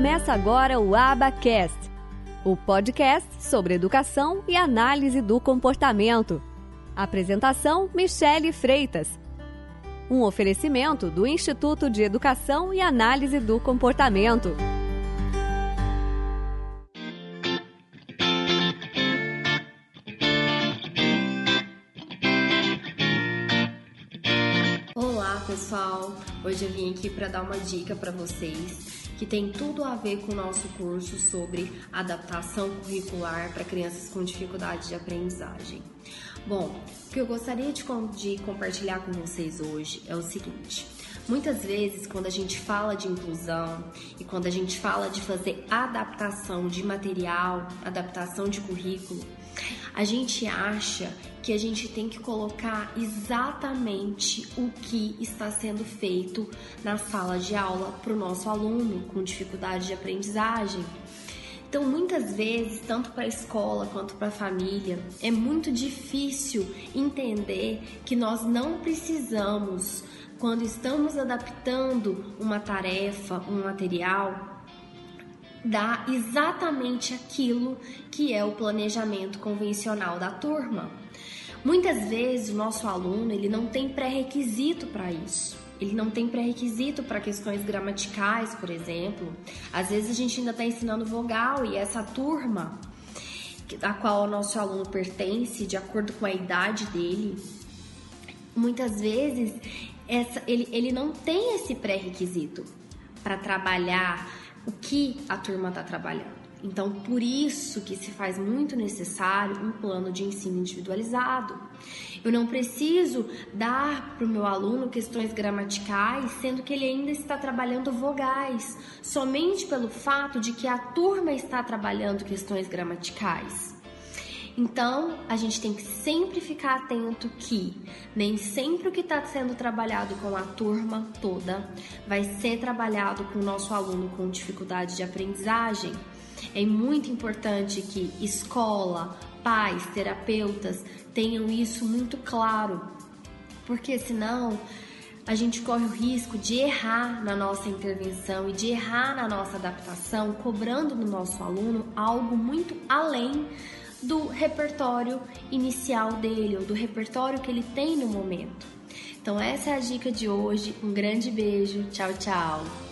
Começa agora o Abacast, o podcast sobre educação e análise do comportamento. Apresentação: Michele Freitas. Um oferecimento do Instituto de Educação e Análise do Comportamento. Pessoal. Hoje eu vim aqui para dar uma dica para vocês que tem tudo a ver com o nosso curso sobre adaptação curricular para crianças com dificuldade de aprendizagem. Bom, o que eu gostaria de, de compartilhar com vocês hoje é o seguinte. Muitas vezes, quando a gente fala de inclusão e quando a gente fala de fazer adaptação de material, adaptação de currículo, a gente acha que a gente tem que colocar exatamente o que está sendo feito na sala de aula para o nosso aluno com dificuldade de aprendizagem. Então, muitas vezes, tanto para a escola quanto para a família, é muito difícil entender que nós não precisamos, quando estamos adaptando uma tarefa, um material, dá exatamente aquilo que é o planejamento convencional da turma. Muitas vezes o nosso aluno ele não tem pré-requisito para isso. Ele não tem pré-requisito para questões gramaticais, por exemplo. Às vezes a gente ainda está ensinando vogal e essa turma a qual o nosso aluno pertence, de acordo com a idade dele, muitas vezes essa, ele, ele não tem esse pré-requisito para trabalhar o que a turma está trabalhando. Então, por isso que se faz muito necessário um plano de ensino individualizado. Eu não preciso dar para o meu aluno questões gramaticais, sendo que ele ainda está trabalhando vogais, somente pelo fato de que a turma está trabalhando questões gramaticais. Então, a gente tem que sempre ficar atento que nem sempre o que está sendo trabalhado com a turma toda vai ser trabalhado com o nosso aluno com dificuldade de aprendizagem. É muito importante que escola, pais, terapeutas tenham isso muito claro, porque senão a gente corre o risco de errar na nossa intervenção e de errar na nossa adaptação, cobrando do nosso aluno algo muito além do repertório inicial dele, ou do repertório que ele tem no momento. Então, essa é a dica de hoje. Um grande beijo. Tchau, tchau.